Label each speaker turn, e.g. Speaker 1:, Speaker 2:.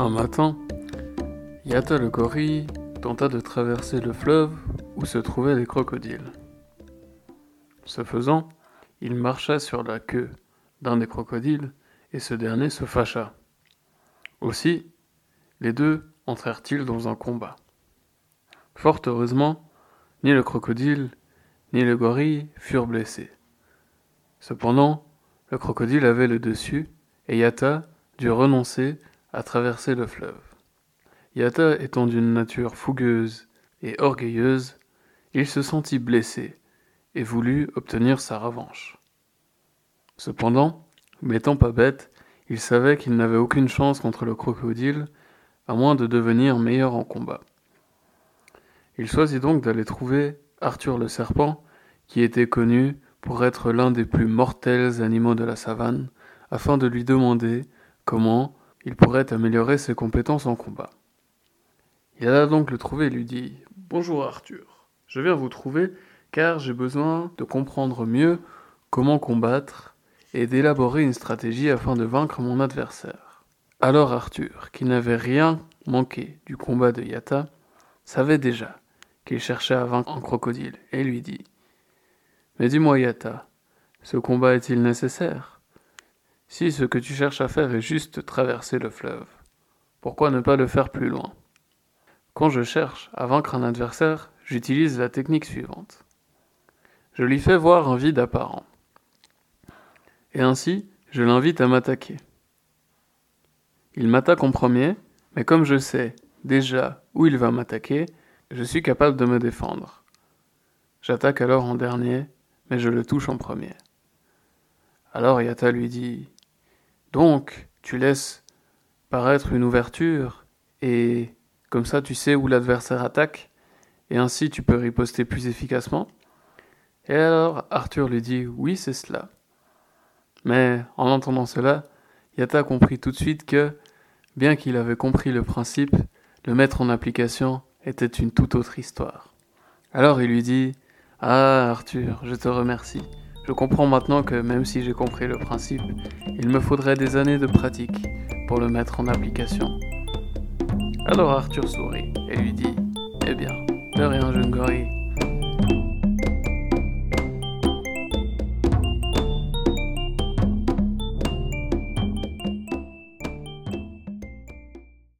Speaker 1: Un matin, Yata le gorille tenta de traverser le fleuve où se trouvaient les crocodiles. Ce faisant, il marcha sur la queue d'un des crocodiles et ce dernier se fâcha. Aussi, les deux entrèrent-ils dans un combat. Fort heureusement, ni le crocodile ni le gorille furent blessés. Cependant, le crocodile avait le dessus et Yata dut renoncer à traverser le fleuve. Yata étant d'une nature fougueuse et orgueilleuse, il se sentit blessé et voulut obtenir sa revanche. Cependant, n'étant pas bête, il savait qu'il n'avait aucune chance contre le crocodile, à moins de devenir meilleur en combat. Il choisit donc d'aller trouver Arthur le serpent, qui était connu pour être l'un des plus mortels animaux de la savane, afin de lui demander comment il pourrait améliorer ses compétences en combat. Il donc le trouver et lui dit Bonjour Arthur, je viens vous trouver car j'ai besoin de comprendre mieux comment combattre et d'élaborer une stratégie afin de vaincre mon adversaire. Alors Arthur, qui n'avait rien manqué du combat de Yata, savait déjà qu'il cherchait à vaincre un crocodile et lui dit Mais dis-moi Yata, ce combat est-il nécessaire? Si ce que tu cherches à faire est juste traverser le fleuve, pourquoi ne pas le faire plus loin? Quand je cherche à vaincre un adversaire, j'utilise la technique suivante. Je lui fais voir un vide apparent. Et ainsi, je l'invite à m'attaquer. Il m'attaque en premier, mais comme je sais déjà où il va m'attaquer, je suis capable de me défendre. J'attaque alors en dernier, mais je le touche en premier. Alors Yata lui dit Donc, tu laisses paraître une ouverture, et comme ça tu sais où l'adversaire attaque, et ainsi tu peux riposter plus efficacement et alors Arthur lui dit Oui, c'est cela. Mais en entendant cela, Yata comprit tout de suite que, bien qu'il avait compris le principe, le mettre en application était une toute autre histoire. Alors il lui dit Ah Arthur, je te remercie. Je comprends maintenant que même si j'ai compris le principe, il me faudrait des années de pratique pour le mettre en application. Alors Arthur sourit et lui dit Eh bien, de rien, jeune gorille.